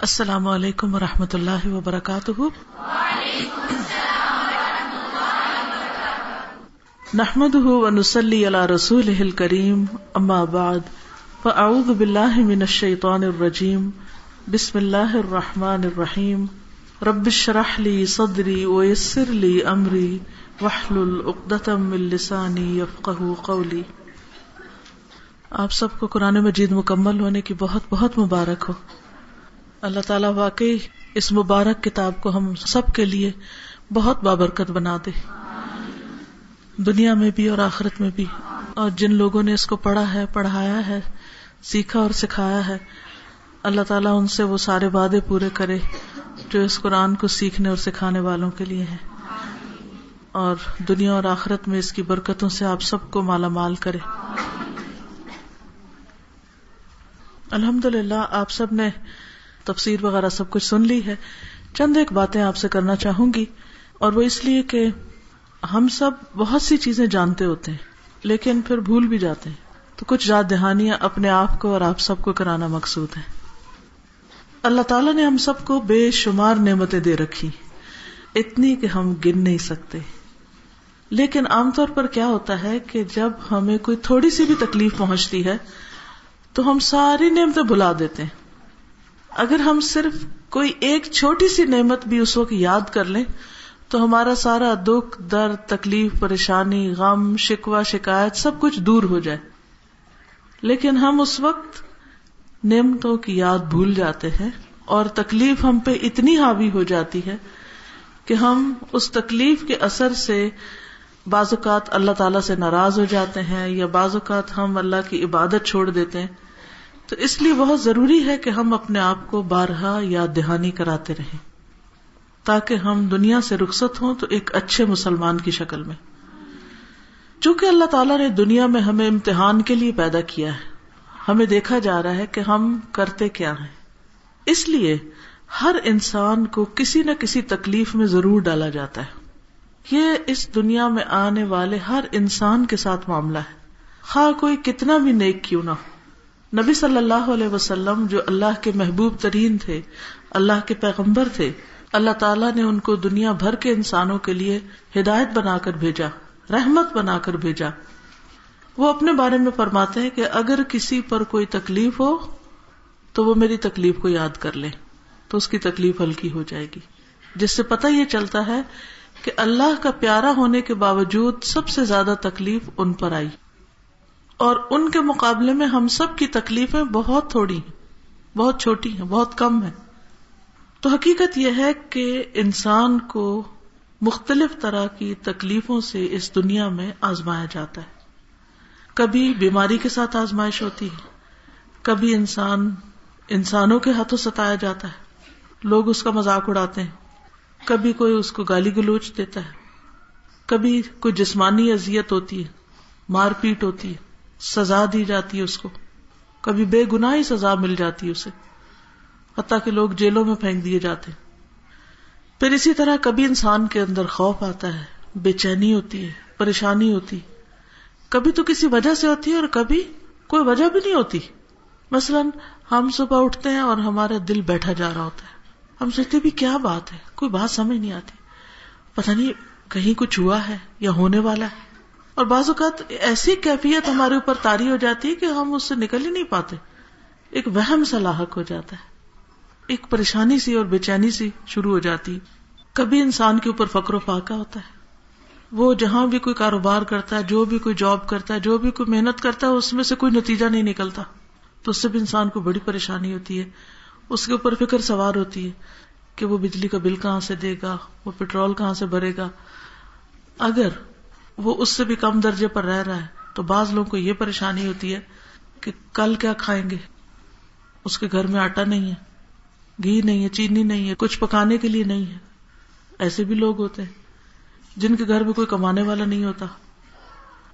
السلام علیکم و رحمۃ اللہ وبرکاتہ۔ نحمد ونسلی علی رسول کریم اما بعد، فاعوذ باللہ من الشیطان الرجیم، بسم اللہ الرحمن الرحیم۔ رب شرح لی صدری ویسر لی امری وحلل عقدۃ من لسانی یفقهوا قولی۔ آپ سب کو قرآن مجید مکمل ہونے کی بہت بہت مبارک ہو۔ اللہ تعالیٰ واقعی اس مبارک کتاب کو ہم سب کے لیے بہت بابرکت بنا دے۔ دنیا میں بھی اور آخرت میں بھی۔ اور جن لوگوں نے اس کو پڑھا ہے، پڑھایا ہے، سیکھا اور سکھایا ہے، اللہ تعالیٰ ان سے وہ سارے وعدے پورے کرے جو اس قرآن کو سیکھنے اور سکھانے والوں کے لیے ہیں۔ اور دنیا اور آخرت میں اس کی برکتوں سے آپ سب کو مالا مال کرے۔ الحمد للہ آپ سب نے تفسیر وغیرہ سب کچھ سن لی ہے۔ چند ایک باتیں آپ سے کرنا چاہوں گی، اور وہ اس لیے کہ ہم سب بہت سی چیزیں جانتے ہوتے ہیں، لیکن پھر بھول بھی جاتے ہیں۔ تو کچھ یاد دہانیاں اپنے آپ کو اور آپ سب کو کرانا مقصود ہے اللہ تعالیٰ نے ہم سب کو بے شمار نعمتیں دے رکھی اتنی کہ ہم گن نہیں سکتے۔ لیکن عام طور پر کیا ہوتا ہے کہ جب ہمیں کوئی تھوڑی سی بھی تکلیف پہنچتی ہے، تو ہم ساری نعمتیں بلا دیتے ہیں۔ اگر ہم صرف کوئی ایک چھوٹی سی نعمت بھی اس وقت یاد کر لیں، تو ہمارا سارا دکھ، درد، تکلیف، پریشانی، غم شکوا شکایت سب کچھ دور ہو جائے۔ لیکن ہم اس وقت نعمتوں کی یاد بھول جاتے ہیں اور تکلیف ہم پہ اتنی حاوی ہو جاتی ہے کہ ہم اس تکلیف کے اثر سے بعض اوقات اللہ تعالی سے ناراض ہو جاتے ہیں یا بعض اوقات ہم اللہ کی عبادت چھوڑ دیتے ہیں۔ تو اس لیے بہت ضروری ہے کہ ہم اپنے آپ کو بارہا یا دہانی کراتے رہیں تاکہ ہم دنیا سے رخصت ہوں تو ایک اچھے مسلمان کی شکل میں۔ چونکہ اللہ تعالیٰ نے دنیا میں ہمیں امتحان کے لیے پیدا کیا ہے، ہمیں دیکھا جا رہا ہے کہ ہم کرتے کیا ہیں۔ اس لیے ہر انسان کو کسی نہ کسی تکلیف میں ضرور ڈالا جاتا ہے۔ یہ اس دنیا میں آنے والے ہر انسان کے ساتھ معاملہ ہے۔ خواہ کوئی کتنا بھی نیک کیوں نہ ہو۔ نبی صلی اللہ علیہ وسلم جو اللہ کے محبوب ترین تھے، اللہ کے پیغمبر تھے، اللہ تعالیٰ نے ان کو دنیا بھر کے انسانوں کے لیے ہدایت بنا کر بھیجا، رحمت بنا کر بھیجا۔ وہ اپنے بارے میں فرماتے ہیں کہ اگر کسی پر کوئی تکلیف ہو، تو وہ میری تکلیف کو یاد کر لے، تو اس کی تکلیف ہلکی ہو جائے گی۔ جس سے پتہ یہ چلتا ہے کہ اللہ کا پیارا ہونے کے باوجود سب سے زیادہ تکلیف ان پر آئی۔ اور ان کے مقابلے میں ہم سب کی تکلیفیں بہت تھوڑی ہیں، بہت چھوٹی ہیں، بہت کم ہے تو حقیقت یہ ہے کہ انسان کو مختلف طرح کی تکلیفوں سے اس دنیا میں آزمایا جاتا ہے۔ کبھی بیماری کے ساتھ آزمائش ہوتی ہے، کبھی انسان انسانوں کے ہاتھوں ستایا جاتا ہے، لوگ اس کا مذاق اڑاتے ہیں۔ کبھی کوئی اس کو گالی گلوچ دیتا ہے، کبھی کوئی جسمانی اذیت ہوتی ہے، مار پیٹ ہوتی ہے۔ سزا دی جاتی ہے اس کو۔ کبھی بے گنا ہی سزا مل جاتی ہے اسے۔ حتیٰ کہ لوگ جیلوں میں پھینک دیے جاتے۔ پھر اسی طرح کبھی انسان کے اندر خوف آتا ہے، بے چینی ہوتی ہے، پریشانی ہوتی۔ کبھی تو کسی وجہ سے ہوتی ہے اور کبھی کوئی وجہ بھی نہیں ہوتی۔ مثلاً ہم صبح اٹھتے ہیں اور ہمارا دل بیٹھا جا رہا ہوتا ہے۔ ہم سوچتے بھی کیا بات ہے، کوئی بات سمجھ نہیں آتی۔ پتہ نہیں کہیں کچھ ہوا ہے یا ہونے والا ہے۔ اور بعض اوقات ایسی کیفیت ہمارے اوپر تاری ہو جاتی ہے کہ ہم اس سے نکل ہی نہیں پاتے۔ ایک وہم سا لاحق ہو جاتا ہے۔ ایک پریشانی سی اور بے چینی سی شروع ہو جاتی۔ کبھی انسان کے اوپر فکر و فاقہ ہوتا ہے۔ وہ جہاں بھی کوئی کاروبار کرتا ہے، جو بھی کوئی جاب کرتا ہے، جو بھی کوئی محنت کرتا ہے، اس میں سے کوئی نتیجہ نہیں نکلتا۔ تو اس سے بھی انسان کو بڑی پریشانی ہوتی ہے۔ اس کے اوپر فکر سوار ہوتی ہے کہ وہ بجلی کا بل کہاں سے دے گا، وہ پیٹرول کہاں سے بھرے گا۔ اگر وہ اس سے بھی کم درجے پر رہ رہا ہے۔ تو بعض لوگوں کو یہ پریشانی ہوتی ہے کہ کل کیا کھائیں گے؟ اس کے گھر میں آٹا نہیں ہے، گھی نہیں ہے، چینی نہیں ہے، کچھ پکانے کے لیے نہیں ہے۔ ایسے بھی لوگ ہوتے ہیں جن کے گھر میں کوئی کمانے والا نہیں ہوتا۔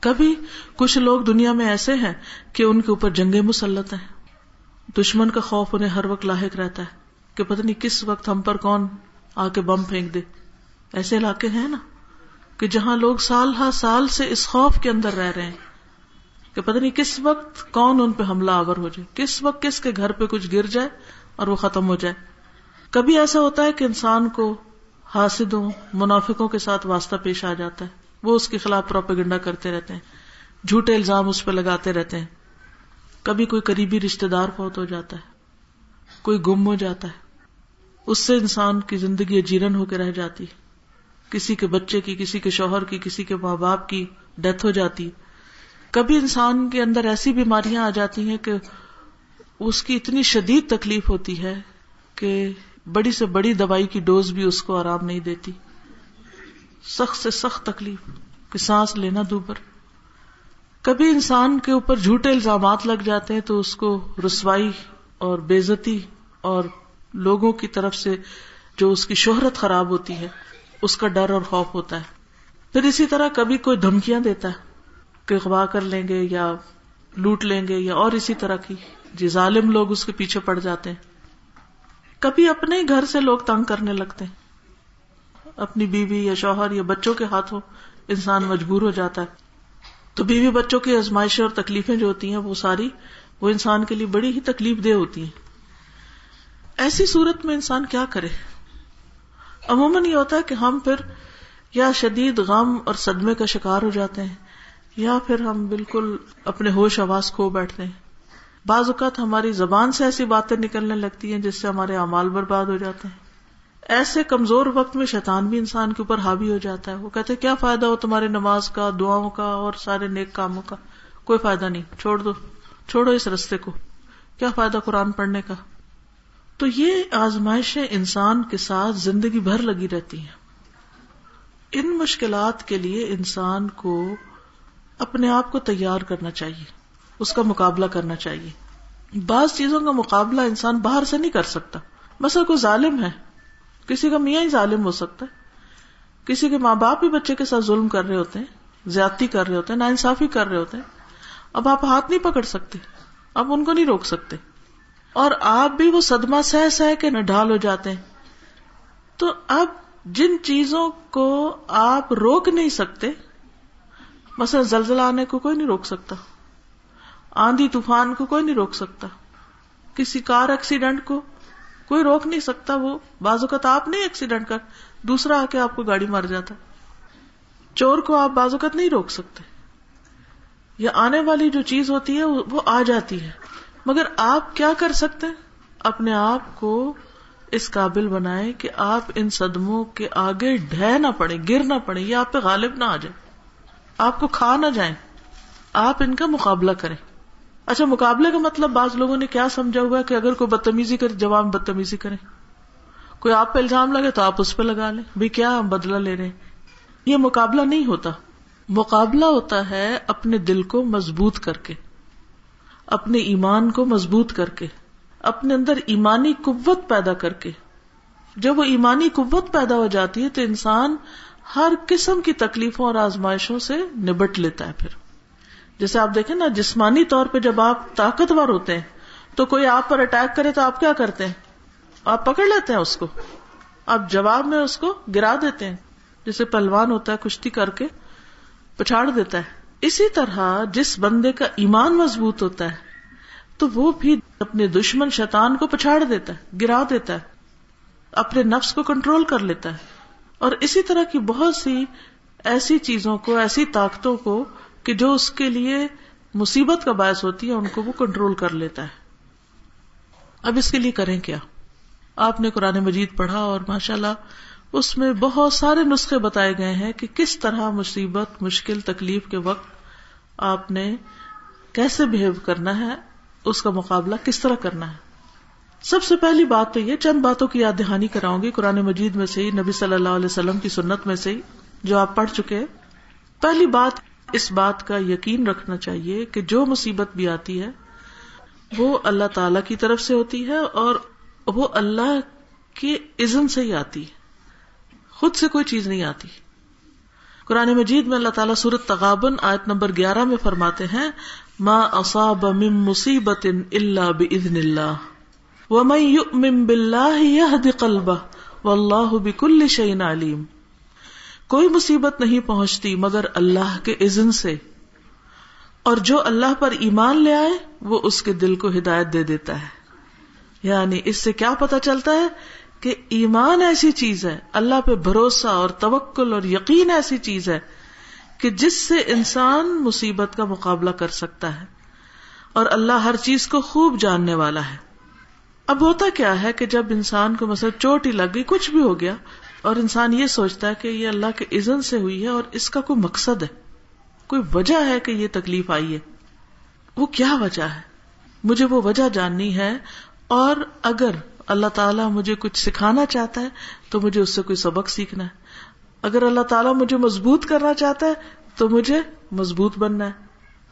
کبھی کچھ لوگ دنیا میں ایسے ہیں کہ ان کے اوپر جنگیں مسلط ہیں۔ دشمن کا خوف انہیں ہر وقت لاحق رہتا ہے کہ پتہ نہیں کس وقت ہم پر کون آ کے بم پھینک دے۔ ایسے علاقے ہیں نا؟ کہ جہاں لوگ سال ہر سال سے اس خوف کے اندر رہ رہے ہیں کہ پتہ نہیں کس وقت کون ان پہ حملہ آور ہو جائے، کس وقت کس کے گھر پہ کچھ گر جائے اور وہ ختم ہو جائے۔ کبھی ایسا ہوتا ہے کہ انسان کو حاسدوں، منافقوں کے ساتھ واسطہ پیش آ جاتا ہے۔ وہ اس کے خلاف پروپیگنڈا کرتے رہتے ہیں، جھوٹے الزام اس پہ لگاتے رہتے ہیں۔ کبھی کوئی قریبی رشتے دار فوت ہو جاتا ہے، کوئی گم ہو جاتا ہے۔ اس سے انسان کی زندگی اجیرن ہو کے رہ جاتی ہے۔ کسی کے بچے کی، کسی کے شوہر کی، کسی کے ماں باپ کی ڈیتھ ہو جاتی۔ کبھی انسان کے اندر ایسی بیماریاں آ جاتی ہیں کہ اس کی اتنی شدید تکلیف ہوتی ہے کہ بڑی سے بڑی دوائی کی ڈوز بھی اس کو آرام نہیں دیتی۔ سخت سے سخت تکلیف کہ سانس لینا دوبر۔ کبھی انسان کے اوپر جھوٹے الزامات لگ جاتے ہیں تو اس کو رسوائی اور بےزتی اور لوگوں کی طرف سے جو اس کی شہرت خراب ہوتی ہے۔ اس کا ڈر اور خوف ہوتا ہے۔ پھر اسی طرح کبھی کوئی دھمکیاں دیتا ہے کہ اغوا کر لیں گے یا لوٹ لیں گے یا اور اسی طرح کی۔ جی ظالم لوگ اس کے پیچھے پڑ جاتے ہیں۔ کبھی اپنے ہی گھر سے لوگ تنگ کرنے لگتے ہیں۔ اپنی بیوی یا شوہر یا بچوں کے ہاتھوں انسان مجبور ہو جاتا ہے۔ تو بیوی بچوں کی آزمائشیں اور تکلیفیں جو ہوتی ہیں، وہ ساری وہ انسان کے لیے بڑی ہی تکلیف دہ ہوتی ہیں۔ ایسی صورت میں انسان کیا کرے؟ عموماً یہ ہوتا ہے کہ ہم پھر یا شدید غم اور صدمے کا شکار ہو جاتے ہیں، یا پھر ہم بالکل اپنے ہوش آواز کھو بیٹھتے ہیں۔ بعض اوقات ہماری زبان سے ایسی باتیں نکلنے لگتی ہیں جس سے ہمارے امال برباد ہو جاتے ہیں۔ ایسے کمزور وقت میں شیطان بھی انسان کے اوپر حاوی ہو جاتا ہے۔ وہ کہتے کیا فائدہ ہو تمہاری نماز کا، دعاؤں کا اور سارے نیک کاموں کا؟ کوئی فائدہ نہیں، چھوڑ دو، چھوڑو اس رستے کو۔ کیا فائدہ قرآن پڑھنے کا؟ تو یہ آزمائشیں انسان کے ساتھ زندگی بھر لگی رہتی ہیں۔ ان مشکلات کے لیے انسان کو اپنے آپ کو تیار کرنا چاہیے، اس کا مقابلہ کرنا چاہیے۔ بعض چیزوں کا مقابلہ انسان باہر سے نہیں کر سکتا۔ بس کوئی ظالم ہے، کسی کا میاں ہی ظالم ہو سکتا ہے۔ کسی کے ماں باپ بھی بچے کے ساتھ ظلم کر رہے ہوتے ہیں، زیادتی کر رہے ہوتے ہیں نا انصافی کر رہے ہوتے ہیں۔ اب آپ ہاتھ نہیں پکڑ سکتے، آپ ان کو نہیں روک سکتے۔ اور آپ بھی وہ صدمہ سہ سہ کے نہ ڈھال ہو جاتے ہیں۔ تو اب جن چیزوں کو آپ روک نہیں سکتے، مثلا زلزلہ آنے کو کوئی نہیں روک سکتا، آندھی طوفان کو کوئی نہیں روک سکتا، کسی کار ایکسیڈنٹ کو کوئی روک نہیں سکتا، وہ بازو کا آپ نہیں ایکسیڈنٹ کر، دوسرا آ کے آپ کو گاڑی مار جاتا۔ چور کو آپ بازوقت نہیں روک سکتے۔ یا آنے والی جو چیز ہوتی ہے، وہ آ جاتی ہے۔ مگر آپ کیا کر سکتے اپنے آپ کو اس قابل بنائے کہ آپ ان صدموں کے آگے ڈہ نہ پڑے، گر نہ پڑے، یا آپ پہ غالب نہ آ جائے۔ آپ کو کھا نہ جائیں۔ آپ ان کا مقابلہ کریں۔ اچھا مقابلے کا مطلب بعض لوگوں نے کیا سمجھا ہوا کہ اگر کوئی بدتمیزی کرے، جواب بدتمیزی کرے کوئی آپ پہ الزام لگے تو آپ اس پہ لگا لیں۔ بھائی کیا ہم بدلا لے رہے یہ مقابلہ نہیں ہوتا۔ مقابلہ ہوتا ہے اپنے دل کو مضبوط کر کے۔ اپنے ایمان کو مضبوط کر کے، اپنے اندر ایمانی قوت پیدا کر کے۔ جب وہ ایمانی قوت پیدا ہو جاتی ہے تو انسان ہر قسم کی تکلیفوں اور آزمائشوں سے نبٹ لیتا ہے پھر۔ جیسے آپ دیکھیں نا، جسمانی طور پہ جب آپ طاقتور ہوتے ہیں، تو کوئی آپ پر اٹیک کرے تو آپ کیا کرتے ہیں؟ آپ پکڑ لیتے ہیں اس کو۔ آپ جواب میں اس کو گرا دیتے ہیں۔ جیسے پہلوان ہوتا ہے، کشتی کر کے پچھاڑ دیتا ہے۔ اسی طرح جس بندے کا ایمان مضبوط ہوتا ہے، تو وہ بھی اپنے دشمن شیطان کو پچھاڑ دیتا ہے، گرا دیتا ہے، اپنے نفس کو کنٹرول کر لیتا ہے۔ اور اسی طرح کی بہت سی ایسی چیزوں کو، ایسی طاقتوں کو کہ جو اس کے لیے مصیبت کا باعث ہوتی ہے، ان کو وہ کنٹرول کر لیتا ہے۔ اب اس کے لیے کریں کیا؟ آپ نے قرآن مجید پڑھا اور ماشاء اللہ اس میں بہت سارے نسخے بتائے گئے ہیں کہ کس طرح مصیبت، مشکل، تکلیف کے وقت آپ نے کیسے بہیو کرنا ہے، اس کا مقابلہ کس طرح کرنا ہے؟ سب سے پہلی بات تو یہ، چند باتوں کی یاد دہانی کراؤں گی، قرآن مجید میں سے ہی، نبی صلی اللہ علیہ وسلم کی سنت میں سے ہی، جو آپ پڑھ چکے پہلی بات، اس بات کا یقین رکھنا چاہیے کہ جو مصیبت بھی آتی ہے، وہ اللہ تعالی کی طرف سے ہوتی ہے اور وہ اللہ کے عزم سے ہی آتی ہے۔ خود سے کوئی چیز نہیں آتی۔ قرآن مجید میں اللہ تعالیٰ سورت تغابن آیت نمبر گیارہ میں فرماتے ہیں، ما اصاب من مصیبت الا باذن اللہ، ومن يؤمن بالله يهد قلبه والله بكل شيء عليم کوئی مصیبت نہیں پہنچتی مگر اللہ کے اذن سے، اور جو اللہ پر ایمان لے آئے، وہ اس کے دل کو ہدایت دے دیتا ہے۔ یعنی اس سے کیا پتا چلتا ہے؟ کہ ایمان ایسی چیز ہے، اللہ پہ بھروسہ اور توکل اور یقین ایسی چیز ہے کہ جس سے انسان مصیبت کا مقابلہ کر سکتا ہے اور اللہ ہر چیز کو خوب جاننے والا ہے۔ اب ہوتا کیا ہے کہ جب انسان کو مثلا چوٹ ہی لگ گئی، کچھ بھی ہو گیا اور انسان یہ سوچتا ہے کہ یہ اللہ کے عزن سے ہوئی ہے اور اس کا کوئی مقصد ہے، کوئی وجہ ہے کہ یہ تکلیف آئی ہے۔ وہ کیا وجہ ہے؟ مجھے وہ وجہ جاننی ہے اور اگر اللہ تعالیٰ مجھے کچھ سکھانا چاہتا ہے تو مجھے اس سے کوئی سبق سیکھنا ہے۔ اگر اللہ تعالیٰ مجھے مضبوط کرنا چاہتا ہے تو مجھے مضبوط بننا ہے۔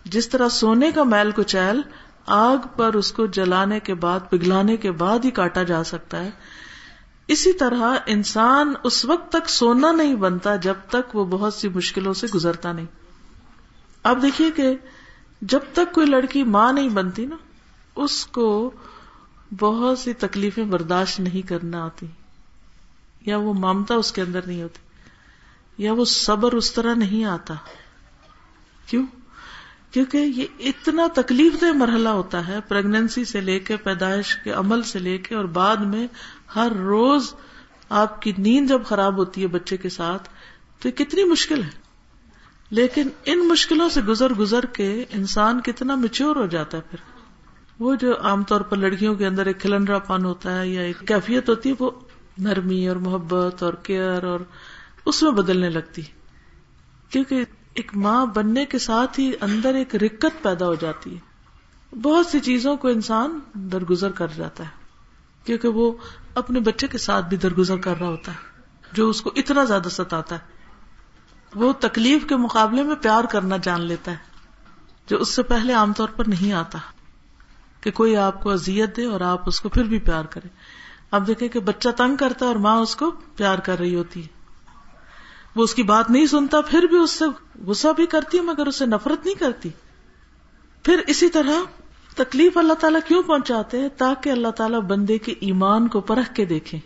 جس طرح سونے کا میل کو چیل آگ پر اس کو جلانے کے بعد پگلانے کے بعد ہی کاٹا جا سکتا ہے۔ اسی طرح انسان اس وقت تک سونا نہیں بنتا جب تک وہ بہت سی مشکلوں سے گزرتا نہیں۔ اب دیکھیے کہ جب تک کوئی لڑکی ماں نہیں بنتی نا، اس کو بہت سی تکلیفیں برداشت نہیں کرنا آتی یا وہ ممتا اس کے اندر نہیں ہوتی یا وہ صبر اس طرح نہیں آتا کیوں؟ کیونکہ یہ اتنا تکلیف دہ مرحلہ ہوتا ہے پرگنسی سے لے کے پیدائش کے عمل سے لے کے اور بعد میں ہر روز آپ کی نیند جب خراب ہوتی ہے بچے کے ساتھ تو یہ کتنی مشکل ہے لیکن ان مشکلوں سے گزر گزر کے انسان کتنا میچور ہو جاتا ہے پھر وہ جو عام طور پر لڑکیوں کے اندر ایک کھلنڈرا پن ہوتا ہے یا ایک کیفیت ہوتی ہے، وہ نرمی اور محبت اور کیئر اور اس میں بدلنے لگتی کیونکہ ایک ماں بننے کے ساتھ ہی اندر ایک رکت پیدا ہو جاتی ہے۔ بہت سی چیزوں کو انسان درگزر کر جاتا ہے۔ کیونکہ وہ اپنے بچے کے ساتھ بھی درگزر کر رہا ہوتا ہے، جو اس کو اتنا زیادہ ستاتا ہے۔ وہ تکلیف کے مقابلے میں پیار کرنا جان لیتا ہے، جو اس سے پہلے عام طور پر نہیں آتا۔ کہ کوئی آپ کو ازیت دے اور آپ اس کو پھر بھی پیار کرے۔ آپ دیکھیں کہ بچہ تنگ کرتا ہے اور ماں اس کو پیار کر رہی ہوتی ہے۔ وہ اس کی بات نہیں سنتا، پھر بھی اس سے غصہ بھی کرتی ہے، مگر اسے نفرت نہیں کرتی۔ پھر اسی طرح تکلیف اللہ تعالیٰ کیوں پہنچاتے ہیں؟ تاکہ اللہ تعالیٰ بندے کے ایمان کو پرکھ کے دیکھے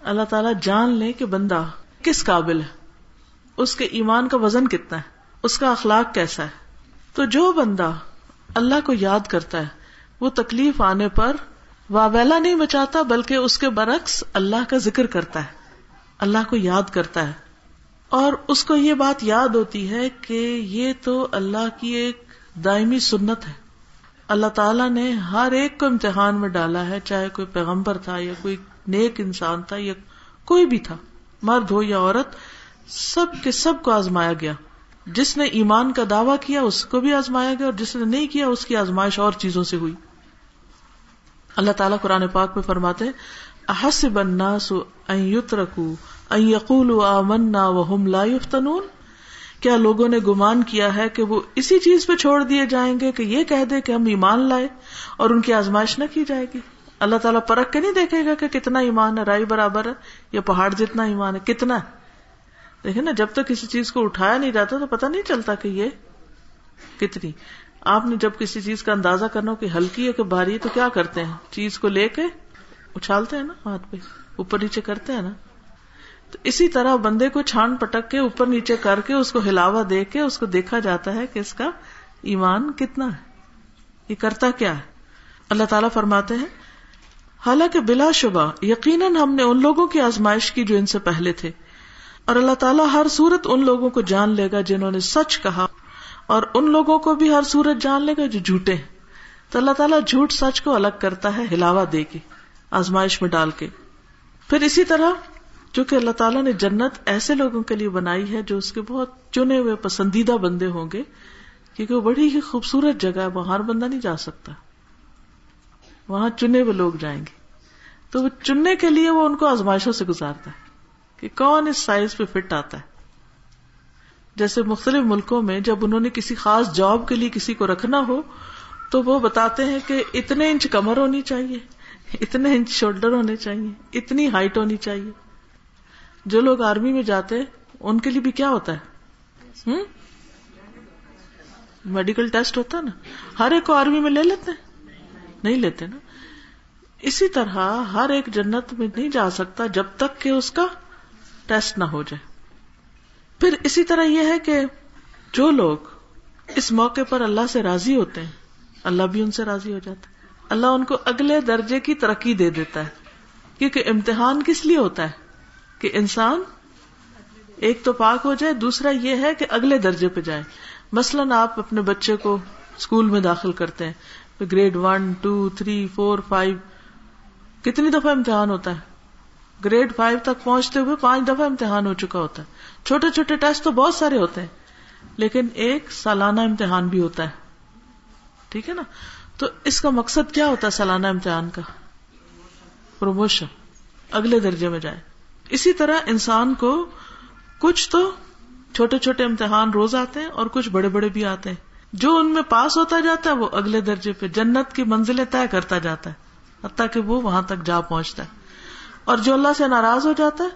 اللہ تعالیٰ جان لے کہ بندہ کس قابل ہے۔ اس کے ایمان کا وزن کتنا ہے؟ اس کا اخلاق کیسا ہے؟ تو جو بندہ اللہ کو یاد کرتا ہے وہ تکلیف آنے پر واویلا نہیں بچاتا بلکہ اس کے برعکس اللہ کا ذکر کرتا ہے، اللہ کو یاد کرتا ہے۔ اور اس کو یہ بات یاد ہوتی ہے کہ یہ تو اللہ کی ایک دائمی سنت ہے۔ اللہ تعالیٰ نے ہر ایک کو امتحان میں ڈالا ہے، چاہے کوئی پیغمبر تھا یا کوئی نیک انسان تھا یا کوئی بھی تھا، مرد ہو یا عورت، سب کے سب کو آزمایا گیا۔ جس نے ایمان کا دعوی کیا اس کو بھی آزمایا گیا اور جس نے نہیں کیا اس کی آزمائش اور چیزوں سے ہوئی۔ اللہ تعالیٰ قرآن پاک میں فرماتے احسب الناس ان يتركوا ان يقولوا آمنا وهم لا يفتنون کیا لوگوں نے گمان کیا ہے کہ وہ اسی چیز پہ چھوڑ دیے جائیں گے کہ یہ کہہ دے کہ ہم ایمان لائے اور ان کی آزمائش نہ کی جائے گی؟ اللہ تعالیٰ پرکھ کے نہیں دیکھے گا کہ کتنا ایمان ہے، رائی برابر ہے یا پہاڑ جتنا ایمان ہے، کتنا ہے؟ دیکھیں نا، جب تک کسی چیز کو اٹھایا نہیں جاتا تو پتا نہیں چلتا کہ یہ کتنی۔ آپ نے جب کسی چیز کا اندازہ کرنا ہو کہ ہلکی ہے کہ بھاری ہے تو کیا کرتے ہیں؟ چیز کو لے کے اچھالتے ہیں نا ہاتھ پہ، اوپر نیچے کرتے ہیں نا۔ تو اسی طرح بندے کو چھان پٹک کے اوپر نیچے کر کے اس کو ہلاوا دے کے اس کو دیکھا جاتا ہے کہ اس کا ایمان کتنا ہے۔ یہ کرتا کیا ہے؟ اللہ تعالیٰ فرماتے ہیں، حالانکہ بلا شبہ، یقیناً ہم نے ان لوگوں کی آزمائش کی جو ان سے پہلے تھے۔ اور اللہ تعالیٰ ہر صورت ان لوگوں کو جان لے گا جنہوں نے سچ کہا اور ان لوگوں کو بھی ہر صورت جان لے گا جو جھوٹے ہیں۔ تو اللہ تعالیٰ جھوٹ سچ کو الگ کرتا ہے ہلاوا دے کے، آزمائش میں ڈال کے۔ پھر اسی طرح چونکہ اللہ تعالیٰ نے جنت ایسے لوگوں کے لیے بنائی ہے جو اس کے بہت چنے ہوئے پسندیدہ بندے ہوں گے، کیونکہ وہ بڑی ہی خوبصورت جگہ ہے، وہاں ہر بندہ نہیں جا سکتا۔ وہاں چنے ہوئے لوگ جائیں گے۔ تو وہ چننے کے لیے وہ ان کو آزمائشوں سے گزارتا ہے۔ کہ کون اس سائز پہ فٹ آتا ہے؟ جیسے مختلف ملکوں میں جب انہوں نے کسی خاص جاب کے لیے کسی کو رکھنا ہو، تو وہ بتاتے ہیں کہ اتنے انچ کمر ہونی چاہیے، اتنے انچ شولڈر ہونے چاہیے، اتنی ہائٹ ہونی چاہیے۔ جو لوگ آرمی میں جاتے ہیں، ان کے لیے بھی کیا ہوتا ہے؟ ہوں میڈیکل ٹیسٹ ہوتا ہے نا۔ ہر ایک کو آرمی میں لے لیتے نہیں لیتے نا۔ اسی طرح ہر ایک جنت میں نہیں جا سکتا جب تک کہ اس کا ٹیسٹ نہ ہو جائے۔ پھر اسی طرح یہ ہے کہ جو لوگ اس موقع پر اللہ سے راضی ہوتے ہیں، اللہ بھی ان سے راضی ہو جاتا ہے۔ اللہ ان کو اگلے درجے کی ترقی دے دیتا ہے۔ کیونکہ امتحان کس لیے ہوتا ہے؟ کہ انسان ایک تو پاک ہو جائے، دوسرا یہ ہے کہ اگلے درجے پہ جائے۔ مثلاً آپ اپنے بچے کو اسکول میں داخل کرتے ہیں grade one, two, three, four, five, کتنی دفعہ امتحان ہوتا ہے؟ گریڈ فائیو تک پہنچتے ہوئے پانچ دفعہ امتحان ہو چکا ہوتا ہے۔ چھوٹے چھوٹے ٹیسٹ تو بہت سارے ہوتے ہیں، لیکن ایک سالانہ امتحان بھی ہوتا ہے۔ ٹھیک ہے نا؟ تو اس کا مقصد کیا ہوتا ہے سالانہ امتحان کا؟ پروموشن۔ اگلے درجے میں جائے اسی طرح انسان کو کچھ تو چھوٹے چھوٹے امتحان روز آتے ہیں اور کچھ بڑے بڑے بھی آتے ہیں۔ جو ان میں پاس ہوتا جاتا ہے، وہ اگلے درجے پہ جنت کی منزلیں طے کرتا جاتا ہے، حتیٰ کہ وہ وہاں تک جا پہنچتا ہے۔ اور جو اللہ سے ناراض ہو جاتا ہے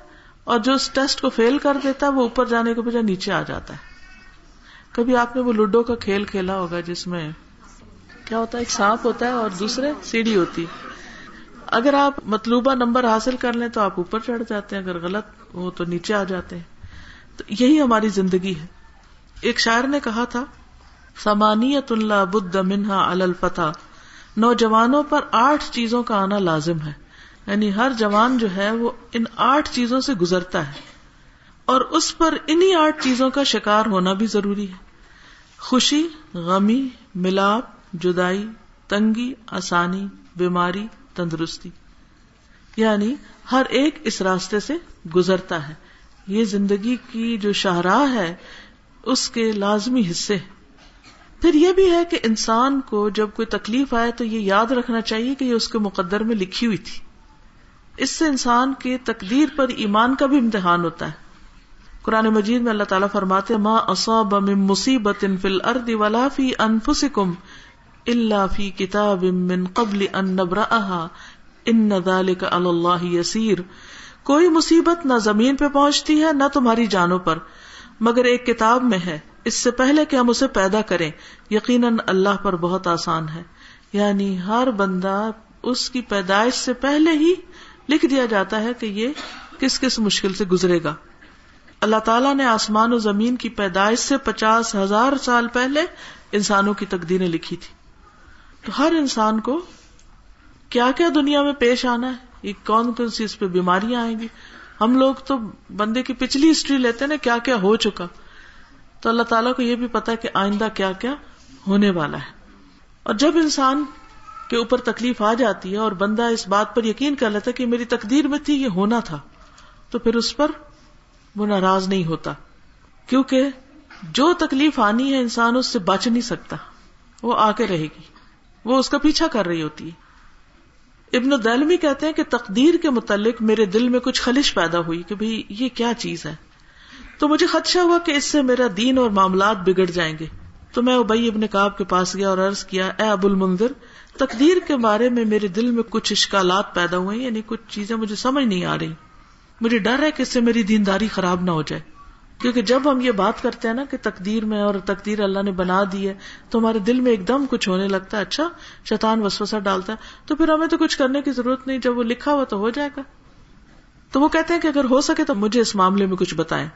اور جو اس ٹیسٹ کو فیل کر دیتا ہے وہ اوپر جانے کے بجائے نیچے آ جاتا ہے۔ کبھی آپ نے وہ لوڈو کا کھیل کھیلا ہوگا جس میں کیا ہوتا ہے، ایک سانپ ہوتا ہے اور دوسرے سیڑھی ہوتی۔ اگر آپ مطلوبہ نمبر حاصل کر لیں تو آپ اوپر چڑھ جاتے ہیں، اگر غلط ہو تو نیچے آ جاتے ہیں۔ تو یہی ہماری زندگی ہے۔ ایک شاعر نے کہا تھا، سمانیت اللہ بدھ منہا الفتح نوجوانوں پر آٹھ چیزوں کا آنا لازم ہے۔ یعنی ہر جوان جو ہے وہ ان آٹھ چیزوں سے گزرتا ہے اور اس پر انہی آٹھ چیزوں کا شکار ہونا بھی ضروری ہے۔ خوشی، غمی، ملاپ، جدائی، تنگی، آسانی، بیماری، تندرستی۔ یعنی ہر ایک اس راستے سے گزرتا ہے۔ یہ زندگی کی جو شاہراہ ہے، اس کے لازمی حصے پھر یہ بھی ہے کہ انسان کو جب کوئی تکلیف آئے تو یہ یاد رکھنا چاہیے کہ یہ اس کے مقدر میں لکھی ہوئی تھی۔ اس سے انسان کے تقدیر پر ایمان کا بھی امتحان ہوتا ہے۔ قرآن مجید میں اللہ تعالیٰ فرماتے ماں اصاب من مصیبت فی الارض ولا فی انفسکم الا فی کتاب من قبل ان نبرأها ان ذلك علی اللہ یسیر۔ کوئی مصیبت نہ زمین پہ پہنچتی ہے، نہ تمہاری جانوں پر، مگر ایک کتاب میں ہے۔ اس سے پہلے کہ ہم اسے پیدا کریں، یقیناً اللہ پر بہت آسان ہے۔ یعنی ہر بندہ اس کی پیدائش سے پہلے ہی لکھ دیا جاتا ہے کہ یہ کس کس مشکل سے گزرے گا۔ اللہ تعالیٰ نے آسمان و زمین کی پیدائش سے پچاس ہزار سال پہلے انسانوں کی تقدیریں لکھی تھی۔ تو ہر انسان کو کیا کیا دنیا میں پیش آنا ہے؟ یہ کون کون سی اس پہ بیماریاں آئیں گی؟ ہم لوگ تو بندے کی پچھلی ہسٹری لیتے نا کیا کیا ہو چکا۔ تو اللہ تعالیٰ کو یہ بھی پتا کہ آئندہ کیا کیا ہونے والا ہے۔ اور جب انسان کے اوپر تکلیف آ جاتی ہے اور بندہ اس بات پر یقین کر لیتا کہ میری تقدیر میں تھی، یہ ہونا تھا۔ تو پھر اس پر وہ ناراض نہیں ہوتا، کیونکہ جو تکلیف آنی ہے انسان اس سے بچ نہیں سکتا، وہ آ کے رہے گی۔ وہ اس کا پیچھا کر رہی ہوتی ہے۔ ابن دلمی کہتے ہیں کہ تقدیر کے متعلق میرے دل میں کچھ خلش پیدا ہوئی کہ بھئی یہ کیا چیز ہے۔ تو مجھے خدشہ ہوا کہ اس سے میرا دین اور معاملات بگڑ جائیں گے۔ تو میں ابئی ابن کاب کے پاس گیا اور عرض کیا، اے ابو المنظر تقدیر کے بارے میں میرے دل میں کچھ اشکالات پیدا ہوئے یعنی کچھ چیزیں مجھے سمجھ نہیں آ رہی۔ مجھے ڈر ہے کہ اس سے میری دینداری خراب نہ ہو جائے۔ کیونکہ جب ہم یہ بات کرتے ہیں نا کہ تقدیر میں اور تقدیر اللہ نے بنا دی ہے، تو ہمارے دل میں ایک دم کچھ ہونے لگتا ہے اچھا شیطان وسوسہ ڈالتا ہے۔ تو پھر ہمیں تو کچھ کرنے کی ضرورت نہیں، جب وہ لکھا ہوا تو ہو جائے گا۔ تو وہ کہتے ہیں کہ اگر ہو سکے تو مجھے اس معاملے میں کچھ بتائیں۔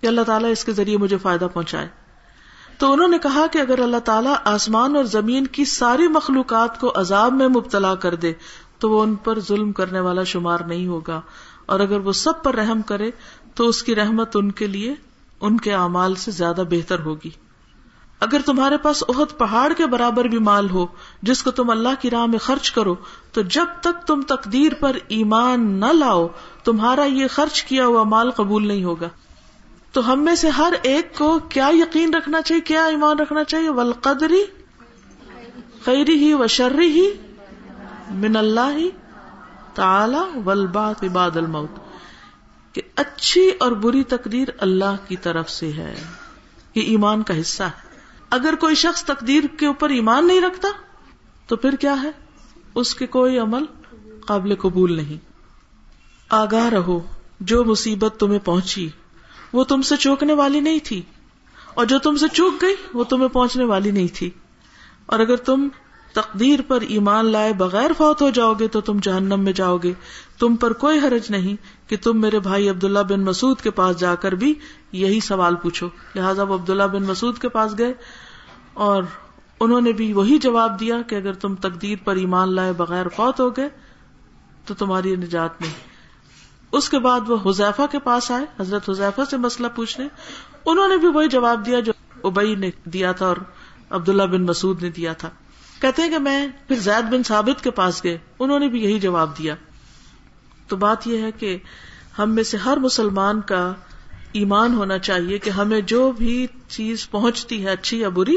کہ اللہ تعالیٰ اس کے ذریعے مجھے فائدہ پہنچائے۔ تو انہوں نے کہا کہ اگر اللہ تعالیٰ آسمان اور زمین کی ساری مخلوقات کو عذاب میں مبتلا کر دے، تو وہ ان پر ظلم کرنے والا شمار نہیں ہوگا۔ اور اگر وہ سب پر رحم کرے، تو اس کی رحمت ان کے لیے، ان کے اعمال سے زیادہ بہتر ہوگی۔ اگر تمہارے پاس عہد پہاڑ کے برابر بھی مال ہو، جس کو تم اللہ کی راہ میں خرچ کرو، تو جب تک تم تقدیر پر ایمان نہ لاؤ، تمہارا یہ خرچ کیا ہوا مال قبول نہیں ہوگا۔ تو ہم میں سے ہر ایک کو کیا یقین رکھنا چاہیے، کیا ایمان رکھنا چاہیے؟ ولقدری خیری ہی و شرری ہی من اللہ ہی تعالی ولبات عباد الموت۔ کہ اچھی اور بری تقدیر اللہ کی طرف سے ہے۔ یہ ایمان کا حصہ ہے۔ اگر کوئی شخص تقدیر کے اوپر ایمان نہیں رکھتا، تو پھر کیا ہے؟ اس کے کوئی عمل قابل قبول نہیں۔ آگاہ رہو۔ جو مصیبت تمہیں پہنچی وہ تم سے چوکنے والی نہیں تھی اور جو تم سے چوک گئی وہ تمہیں پہنچنے والی نہیں تھی اور اگر تم تقدیر پر ایمان لائے بغیر فوت ہو جاؤ گے تو تم جہنم میں جاؤ گے تم پر کوئی حرج نہیں کہ تم میرے بھائی عبداللہ بن مسعود کے پاس جا کر بھی یہی سوال پوچھو لہٰذا وہ عبداللہ بن مسعود کے پاس گئے اور انہوں نے بھی وہی جواب دیا کہ اگر تم تقدیر پر ایمان لائے بغیر فوت ہو گئے تو تمہاری نجات نہیں۔ اس کے بعد وہ حذیفہ کے پاس آئے، حضرت حذیفہ سے مسئلہ پوچھنے۔ انہوں نے بھی وہی جواب دیا جو ابئی نے دیا تھا اور عبداللہ بن مسعود نے دیا تھا۔ کہتے ہیں کہ میں پھر زید بن ثابت کے پاس گئے۔ انہوں نے بھی یہی جواب دیا۔ تو بات یہ ہے کہ ہم میں سے ہر مسلمان کا ایمان ہونا چاہیے کہ ہمیں جو بھی چیز پہنچتی ہے اچھی یا بری،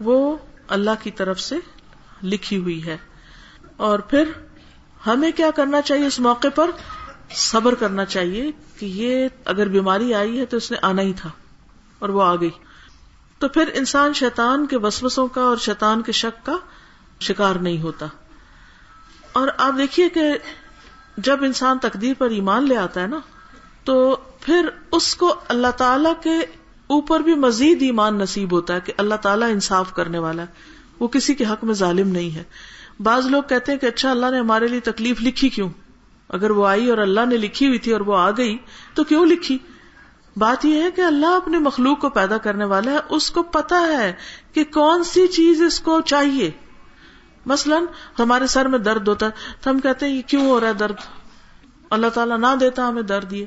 وہ اللہ کی طرف سے لکھی ہوئی ہے۔ اور پھر ہمیں کیا کرنا چاہیے اس موقع پر؟ صبر کرنا چاہیے کہ یہ اگر بیماری آئی ہے تو اس نے آنا ہی تھا اور وہ آ گئی۔ تو پھر انسان شیطان کے وسوسوں کا اور شیطان کے شک کا شکار نہیں ہوتا۔ اور آپ دیکھیے کہ جب انسان تقدیر پر ایمان لے آتا ہے نا، تو پھر اس کو اللہ تعالی کے اوپر بھی مزید ایمان نصیب ہوتا ہے کہ اللہ تعالیٰ انصاف کرنے والا ہے۔ وہ کسی کے حق میں ظالم نہیں ہے۔ بعض لوگ کہتے ہیں کہ اچھا اللہ نے ہمارے لیے تکلیف لکھی کیوں؟ اگر وہ آئی اور اللہ نے لکھی ہوئی تھی اور وہ آ گئی، تو کیوں لکھی؟ بات یہ ہے کہ اللہ اپنے مخلوق کو پیدا کرنے والا ہے، اس کو پتا ہے کہ کون سی چیز اس کو چاہیے۔ مثلاً، ہمارے سر میں درد ہوتا ہے تو ہم کہتے ہیں، یہ کیوں ہو رہا ہے درد؟ اللہ تعالیٰ نہ دیتا ہمیں درد یہ۔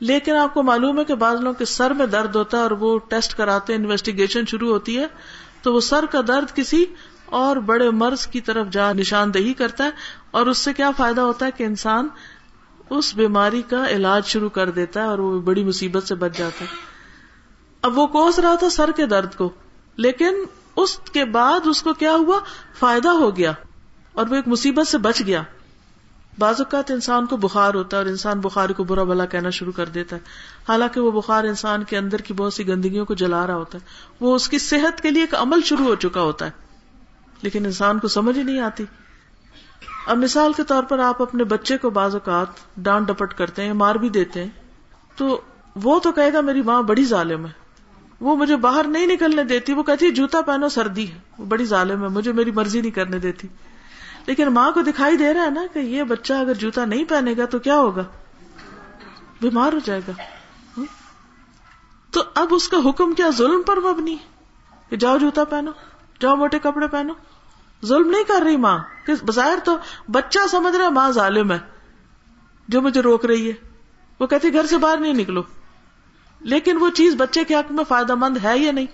لیکن آپ کو معلوم ہے کہ بعض لوگوں کے سر میں درد ہوتا ہے اور وہ ٹیسٹ کراتے، انویسٹیگیشن شروع ہوتی ہے، تو وہ سر کا درد کسی اور بڑے مرض کی طرف جا نشاندہی کرتا ہے اور اس سے کیا فائدہ ہوتا ہے کہ انسان اس بیماری کا علاج شروع کر دیتا ہے اور وہ بڑی مصیبت سے بچ جاتا ہے۔ اب وہ کوس رہا تھا سر کے درد کو، لیکن اس کے بعد اس کو کیا ہوا؟ فائدہ ہو گیا اور وہ ایک مصیبت سے بچ گیا۔ بعض اوقات انسان کو بخار ہوتا ہے اور انسان بخار کو برا بلا کہنا شروع کر دیتا ہے۔ حالانکہ وہ بخار انسان کے اندر کی بہت سی گندگیوں کو جلا رہا ہوتا ہے۔ وہ اس کی صحت کے لیے ایک عمل شروع ہو چکا ہوتا ہے۔ لیکن انسان کو سمجھ ہی نہیں آتی۔ اب مثال کے طور پر آپ اپنے بچے کو بعض اوقات ڈانٹ ڈپٹ کرتے ہیں، مار بھی دیتے ہیں۔ تو وہ تو کہے گا میری ماں بڑی ظالم ہے۔ وہ مجھے باہر نہیں نکلنے دیتی، وہ کہتی ہے جوتا پہنو، سردی ہے۔ وہ بڑی ظالم ہے، مجھے میری مرضی نہیں کرنے دیتی۔ لیکن ماں کو دکھائی دے رہا ہے نا کہ یہ بچہ اگر جوتا نہیں پہنے گا تو کیا ہوگا؟ بیمار ہو جائے گا۔ ہاں؟ تو اب اس کا حکم کیا؟ ظلم پر مبنی کہ جاؤ جوتا پہنو۔ جاؤ موٹے کپڑے پہنو۔ ظلم نہیں کر رہی ماں۔ بظاہر تو بچہ سمجھ رہا ماں ظالم ہے۔ جو مجھے روک رہی ہے۔ وہ کہتی گھر سے باہر نہیں نکلو۔ لیکن وہ چیز بچے کے حق میں فائدہ مند ہے یا نہیں؟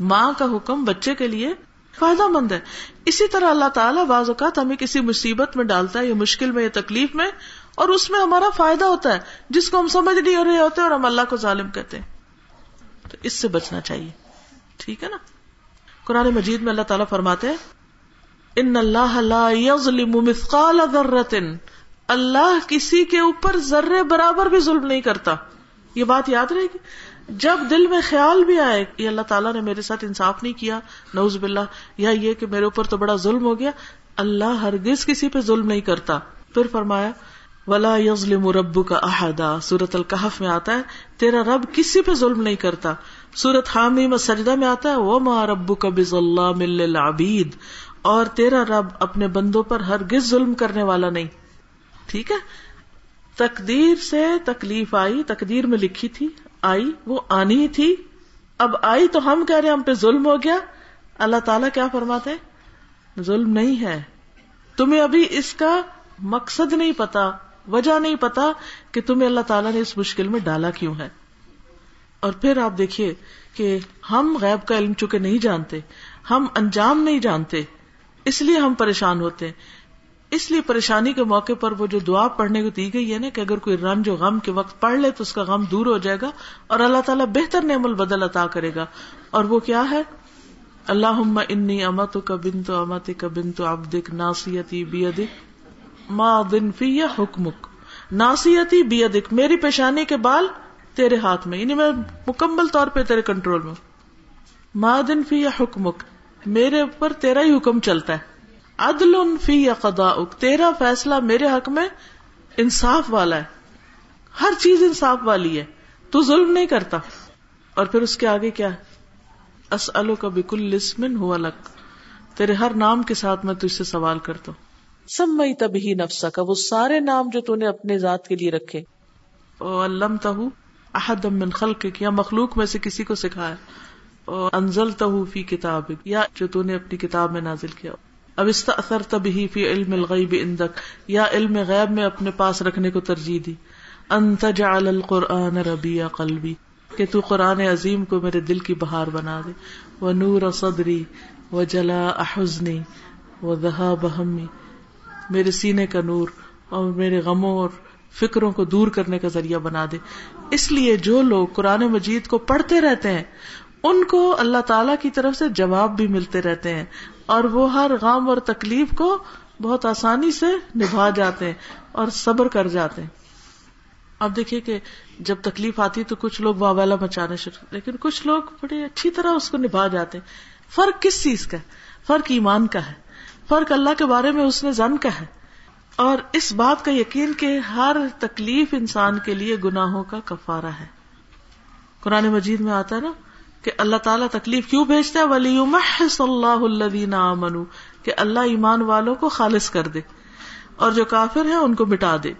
ماں کا حکم بچے کے لیے فائدہ مند ہے۔ اسی طرح اللہ تعالیٰ بعض اوقات ہمیں کسی مصیبت میں ڈالتا ہے یا مشکل میں یا تکلیف میں، اور اس میں ہمارا فائدہ ہوتا ہے۔ جس کو ہم سمجھ نہیں ہو رہے ہوتے اور ہم اللہ کو ظالم کہتے ہیں۔ تو اس سے بچنا چاہیے۔ ٹھیک ہے نا؟ قرآن مجید میں اللہ تعالیٰ فرماتے ان اللہ لا يظلم مثقال ذرة اللہ کسی کے اوپر ذرے برابر بھی ظلم نہیں کرتا۔ یہ بات یاد رہے گی؟ جب دل میں خیال بھی آئے کہ اللہ تعالیٰ نے میرے ساتھ انصاف نہیں کیا نوز باللہ، یا یہ کہ میرے اوپر تو بڑا ظلم ہو گیا، اللہ ہرگز کسی پہ ظلم نہیں کرتا۔ پھر فرمایا، ولا یظلم ربو کا احدا سورت القحف میں آتا ہے، تیرا رب کسی پہ ظلم نہیں کرتا۔ سورت حامی میں سجدہ میں آتا ہے وہ ماں ربو کا بز اللہ مل عبید اور تیرا رب اپنے بندوں پر ہرگز ظلم کرنے والا نہیں۔ ٹھیک ہے؟ تقدیر سے تکلیف آئی، تقدیر میں لکھی تھی، آئی، وہ آنی تھی۔ اب آئی تو ہم کہہ رہے ہم پہ ظلم ہو گیا۔ اللہ تعالیٰ کیا فرماتے ظلم نہیں ہے۔ تمہیں ابھی اس کا مقصد نہیں پتا، وجہ نہیں پتا کہ تمہیں اللہ تعالیٰ نے اس مشکل میں ڈالا کیوں ہے۔ اور پھر آپ دیکھیے کہ ہم غیب کا علم چکے نہیں جانتے، ہم انجام نہیں جانتے، اس لیے ہم پریشان ہوتے ہیں۔ اس لیے پریشانی کے موقع پر وہ جو دعا پڑھنے کو دی گئی ہے نا کہ اگر کوئی رنج و غم کے وقت پڑھ لے تو اس کا غم دور ہو جائے گا اور اللہ تعالیٰ بہتر نعم البدل عطا کرے گا۔ اور وہ کیا ہے؟ اللہ انی امت کا بن تو امت کا بن تو اب دکھ ناسیتی بی ادک دن فی حکمک۔ ناسیتی بی ادک میری پیشانی کے بال تیرے ہاتھ میں یعنی میں مکمل طور پہ تیرے کنٹرول میں ماں دن فی یا حکمک، میرے اوپر تیرا ہی حکم چلتا ہے۔ عدل فی یا قدا تیرا فیصلہ میرے حق میں انصاف والا ہے۔ ہر چیز انصاف والی ہے، تو ظلم نہیں کرتا۔ اور پھر اس کے آگے کیا ہے؟ اسلو کا بکل لسمن ہوا لک تیرے ہر نام کے ساتھ میں تجھ سے سوال کرتا ہوں۔ سب میں تب ہی نفسا کا وہ سارے نام جو نے اپنے ذات کے لیے رکھے۔ علم تہ احد من خلق یا مخلوق میں سے کسی کو سکھایا انزل فی کتاب یا جو تو نے اپنی کتاب میں نازل کیا۔ اب اثر تب ہی فی علم الغیب اندک یا علم غیب میں اپنے پاس رکھنے کو ترجیح دی۔ انت جعل القرآن ربیع قلبی، کہ تو قرآن عظیم کو میرے دل کی بہار بنا دے۔ وہ نور صدری و جلا احزنی و دہا بہمی میرے سینے کا نور اور میرے غموں اور فکروں کو دور کرنے کا ذریعہ بنا دے۔ اس لیے جو لوگ قرآن مجید کو پڑھتے رہتے ہیں، ان کو اللہ تعالی کی طرف سے جواب بھی ملتے رہتے ہیں اور وہ ہر غم اور تکلیف کو بہت آسانی سے نبھا جاتے ہیں اور صبر کر جاتے ہیں۔ اب دیکھیے کہ جب تکلیف آتی تو کچھ لوگ واویلا مچانے شروع، لیکن کچھ لوگ بڑے اچھی طرح اس کو نبھا جاتے ہیں۔ فرق کس چیز کا ہے؟ فرق ایمان کا ہے۔ فرق اللہ کے بارے میں اس نے زن کا ہے۔ اور اس بات کا یقین کہ ہر تکلیف انسان کے لیے گناہوں کا کفارہ ہے۔ قرآن مجید میں آتا ہے نا کہ اللہ تعالیٰ تکلیف کیوں بھیجتا ہے؟ ولی اللہ اللہ کہ اللہ ایمان والوں کو خالص کر دے اور جو کافر ہیں ان کو مٹا دے۔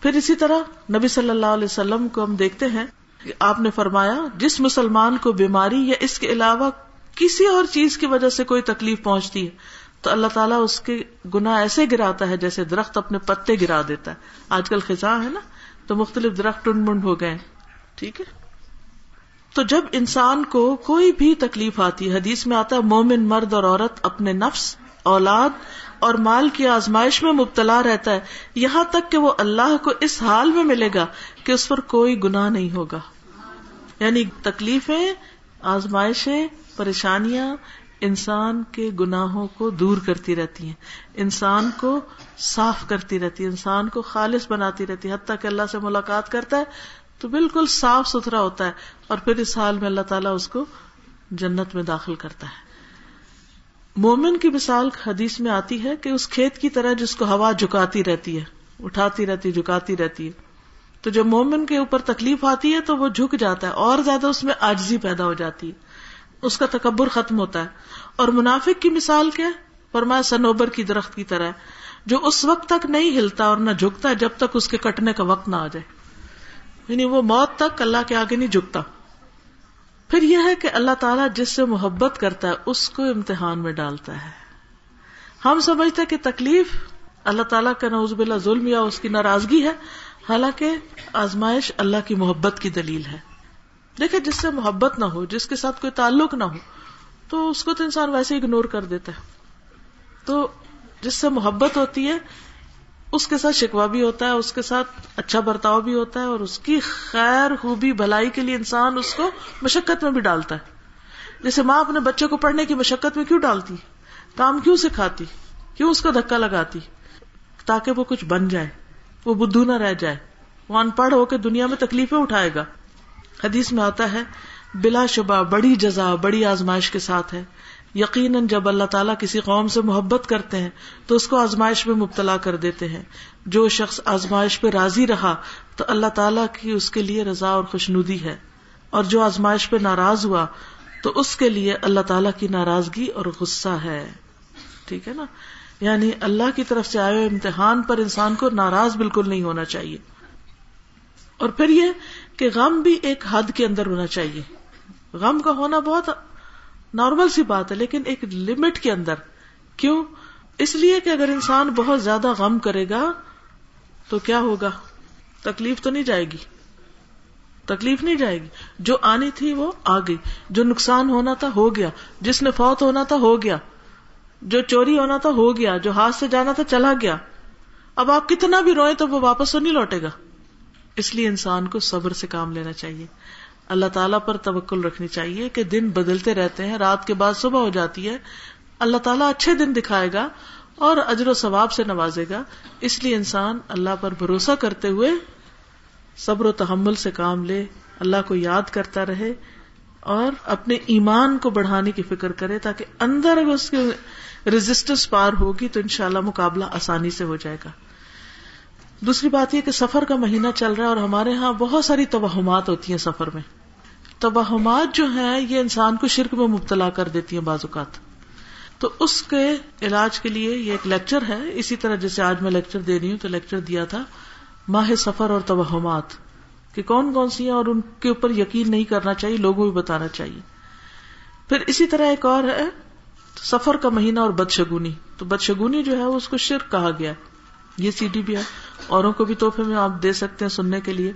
پھر اسی طرح نبی صلی اللہ علیہ وسلم کو ہم دیکھتے ہیں کہ آپ نے فرمایا، جس مسلمان کو بیماری یا اس کے علاوہ کسی اور چیز کی وجہ سے کوئی تکلیف پہنچتی ہے تو اللہ تعالیٰ اس کے گنا ایسے گراتا ہے جیسے درخت اپنے پتے گرا دیتا ہے۔ آج کل خزاں ہے نا، تو مختلف درخت ٹنڈ منڈ ہو گئے۔ ٹھیک ہے؟ تو جب انسان کو کوئی بھی تکلیف آتی، حدیث میں آتا ہے، مومن مرد اور عورت اپنے نفس، اولاد اور مال کی آزمائش میں مبتلا رہتا ہے۔ یہاں تک کہ وہ اللہ کو اس حال میں ملے گا کہ اس پر کوئی گنا نہیں ہوگا۔ یعنی تکلیفیں، آزمائشیں، پریشانیاں انسان کے گناہوں کو دور کرتی رہتی ہیں۔ انسان کو صاف کرتی رہتی ہے انسان کو خالص بناتی رہتی ہے حتیٰ کہ اللہ سے ملاقات کرتا ہے تو بالکل صاف ستھرا ہوتا ہے اور پھر اس حال میں اللہ تعالیٰ اس کو جنت میں داخل کرتا ہے۔ مومن کی مثال حدیث میں آتی ہے کہ اس کھیت کی طرح جس کو ہوا جھکاتی رہتی ہے، اٹھاتی رہتی، جھکاتی رہتی ہے۔ تو جب مومن کے اوپر تکلیف آتی ہے تو وہ جھک جاتا ہے اور زیادہ اس میں آجزی پیدا ہو جاتی ہے۔ اس کا تکبر ختم ہوتا ہے۔ اور منافق کی مثال کیا فرمایا سنوبر کی درخت کی طرح۔ جو اس وقت تک نہیں ہلتا اور نہ جھکتا جب تک اس کے کٹنے کا وقت نہ آ جائے۔ یعنی وہ موت تک اللہ کے آگے نہیں جھکتا۔ پھر یہ ہے کہ اللہ تعالیٰ جس سے محبت کرتا ہے، اس کو امتحان میں ڈالتا ہے۔ ہم سمجھتے کہ تکلیف اللہ تعالیٰ کا نوز بلا ظلم یا اس کی ناراضگی ہے، حالانکہ آزمائش اللہ کی محبت کی دلیل ہے۔ دیکھے جس سے محبت نہ ہو، جس کے ساتھ کوئی تعلق نہ ہو، تو اس کو تو انسان ویسے اگنور کر دیتا ہے۔ تو جس سے محبت ہوتی ہے، اس کے ساتھ شکوا بھی ہوتا ہے، اس کے ساتھ اچھا برتاؤ بھی ہوتا ہے، اور اس کی خیر، خوبی، بھلائی کے لیے انسان اس کو مشقت میں بھی ڈالتا ہے۔ جیسے ماں اپنے بچے کو پڑھنے کی مشقت میں کیوں ڈالتی؟ کام کیوں سکھاتی؟ کیوں اس کو دھکا لگاتی؟ تاکہ وہ کچھ بن جائے، وہ بدھو نہ رہ جائے۔ وہ ان پڑھ ہو کے دنیا میں تکلیفیں اٹھائے گا۔ حدیث میں آتا ہے، بلا شبہ بڑی جزا، بڑی آزمائش کے ساتھ ہے۔ یقیناً جب اللہ تعالیٰ کسی قوم سے محبت کرتے ہیں، تو اس کو آزمائش میں مبتلا کر دیتے ہیں۔ جو شخص آزمائش پہ راضی رہا، تو اللہ تعالیٰ کی اس کے لیے رضا اور خوشنودی ہے۔ اور جو آزمائش پہ ناراض ہوا، تو اس کے لیے اللہ تعالیٰ کی ناراضگی اور غصہ ہے۔ ٹھیک ہے نا؟ یعنی اللہ کی طرف سے آئے ہوئے امتحان پر انسان کو ناراض بالکل نہیں ہونا چاہیے۔ اور پھر یہ کہ غم بھی ایک حد کے اندر ہونا چاہیے۔ غم کا ہونا بہت نارمل سی بات ہے، لیکن ایک لمٹ کے اندر۔ کیوں؟ اس لیے کہ اگر انسان بہت زیادہ غم کرے گا، تو کیا ہوگا؟ تکلیف تو نہیں جائے گی۔ تکلیف نہیں جائے گی۔ جو آنی تھی وہ آ گئی۔ جو نقصان ہونا تھا ہو گیا۔ جس نے فوت ہونا تھا ہو گیا۔ جو چوری ہونا تھا ہو گیا۔ جو ہاتھ سے جانا تھا چلا گیا۔ اب آپ کتنا بھی روئے تو وہ واپس تو نہیں لوٹے گا۔ اس لیے انسان کو صبر سے کام لینا چاہیے۔ اللہ تعالیٰ پر توکل رکھنی چاہیے کہ دن بدلتے رہتے ہیں، رات کے بعد صبح ہو جاتی ہے۔ اللہ تعالیٰ اچھے دن دکھائے گا اور اجر و ثواب سے نوازے گا۔ اس لیے انسان اللہ پر بھروسہ کرتے ہوئے صبر و تحمل سے کام لے، اللہ کو یاد کرتا رہے اور اپنے ایمان کو بڑھانے کی فکر کرے تاکہ اندر اگر اس کی ریزسٹنس پار ہوگی تو انشاءاللہ مقابلہ آسانی سے ہو جائے گا۔ دوسری بات یہ کہ سفر کا مہینہ چل رہا ہے اور ہمارے ہاں بہت ساری توہمات ہوتی ہیں سفر میں۔ توہمات جو ہیں یہ انسان کو شرک میں مبتلا کر دیتی ہیں بعض اوقات۔ تو اس کے علاج کے لیے یہ ایک لیکچر ہے۔ اسی طرح جیسے آج میں لیکچر دے رہی ہوں تو لیکچر دیا تھا ماہ سفر اور توہمات کہ کون کون سی ہیں اور ان کے اوپر یقین نہیں کرنا چاہیے، لوگوں بھی بتانا چاہیے۔ پھر اسی طرح ایک اور ہے، سفر کا مہینہ اور بدشگونی۔ تو بدشگونی جو ہے اس کو شرک کہا گیا۔ یہ سی ڈی بھی ہے۔ اوروں کو بھی تحفے میں آپ دے سکتے ہیں سننے کے لیے۔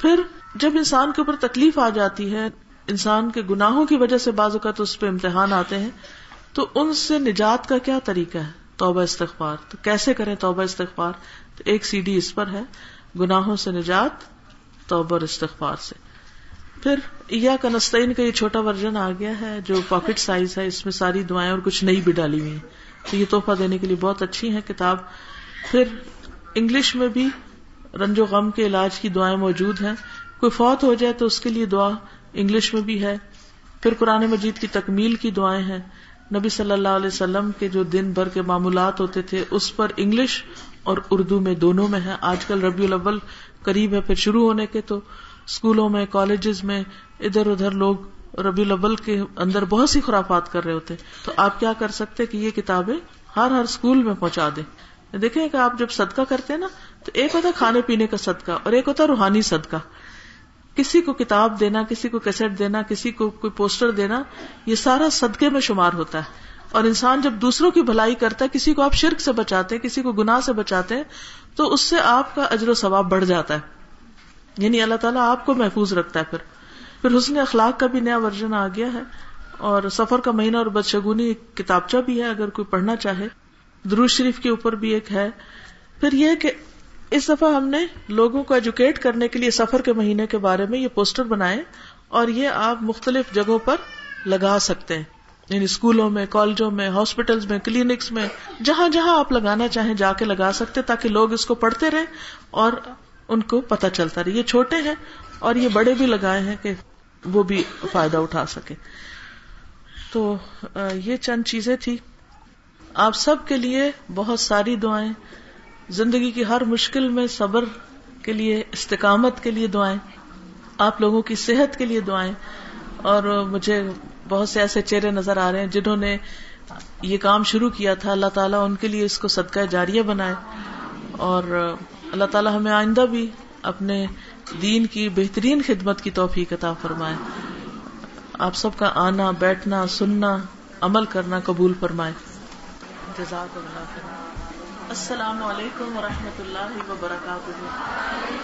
پھر جب انسان کے اوپر تکلیف آ جاتی ہے، انسان کے گناہوں کی وجہ سے بعض اوقات اس پہ امتحان آتے ہیں، تو ان سے نجات کا کیا طریقہ ہے؟ توبہ استغفار۔ تو کیسے کریں توبہ استغفار؟ تو ایک سی ڈی اس پر ہے، گناہوں سے نجات، توبہ اور استغفار سے۔ پھر یا کنستین کا یہ چھوٹا ورژن آ گیا ہے، جو پاکٹ سائز ہے، اس میں ساری دعائیں اور کچھ نئی بھی ڈالی ہوئی ہیں۔ تو یہ تحفہ دینے کے لیے بہت اچھی ہے کتاب۔ پھر انگلش میں بھی رنج و غم کے علاج کی دعائیں موجود ہیں۔ کوئی فوت ہو جائے تو اس کے لیے دعا انگلش میں بھی ہے۔ پھر قرآن مجید کی تکمیل کی دعائیں ہیں۔ نبی صلی اللہ علیہ وسلم کے جو دن بھر کے معمولات ہوتے تھے، اس پر انگلش اور اردو میں دونوں میں ہے آج کل ربیع الاول قریب ہے، پھر شروع ہونے کے تو اسکولوں میں، کالجز میں، ادھر ادھر لوگ ربیع الاول کے اندر بہت سی خرافات کر رہے ہوتے۔ تو آپ کیا کر سکتے کہ یہ کتابیں ہر ہر اسکول میں پہنچا دیں؟ دیکھیں کہ آپ جب صدقہ کرتے ہیں نا، تو ایک ہوتا ہے کھانے پینے کا صدقہ اور ایک ہوتا ہے روحانی صدقہ۔ کسی کو کتاب دینا، کسی کو کیسٹ دینا، کسی کو کوئی پوسٹر دینا، یہ سارا صدقے میں شمار ہوتا ہے۔ اور انسان جب دوسروں کی بھلائی کرتا ہے، کسی کو آپ شرک سے بچاتے ہیں، کسی کو گناہ سے بچاتے ہیں، تو اس سے آپ کا اجر و ثواب بڑھ جاتا ہے۔ یعنی اللہ تعالیٰ آپ کو محفوظ رکھتا ہے پھر۔ پھر حسن اخلاق کا بھی نیا ورژن آ گیا ہے۔ اور سفر کا مہینہ اور بدشگونی کتابچہ بھی ہے، اگر کوئی پڑھنا چاہے۔ درود شریف کے اوپر بھی ایک ہے۔ پھر یہ کہ اس دفعہ ہم نے لوگوں کو ایجوکیٹ کرنے کے لیے سفر کے مہینے کے بارے میں یہ پوسٹر بنائے اور یہ آپ مختلف جگہوں پر لگا سکتے ہیں۔ یعنی اسکولوں میں، کالجوں میں ہاسپٹل میں، کلینکس میں، جہاں جہاں آپ لگانا چاہیں جا کے لگا سکتے تاکہ لوگ اس کو پڑھتے رہے اور ان کو پتہ چلتا رہے۔ یہ چھوٹے ہیں اور یہ بڑے بھی لگائے ہیں کہ وہ بھی فائدہ اٹھا سکے تو یہ چند چیزیں تھی آپ سب کے لیے بہت ساری دعائیں، زندگی کی ہر مشکل میں صبر کے لیے، استقامت کے لیے دعائیں، آپ لوگوں کی صحت کے لیے دعائیں، اور مجھے بہت سے ایسے چہرے نظر آ رہے ہیں جنہوں نے یہ کام شروع کیا تھا۔ اللہ تعالیٰ ان کے لیے اس کو صدقہ جاریہ بنائے، اور اللہ تعالیٰ ہمیں آئندہ بھی اپنے دین کی بہترین خدمت کی توفیق عطا فرمائے۔ آپ سب کا آنا، بیٹھنا، سننا، عمل کرنا قبول فرمائے۔ جزاک اللہ خیر السلام علیکم ورحمۃ اللہ وبرکاتہ۔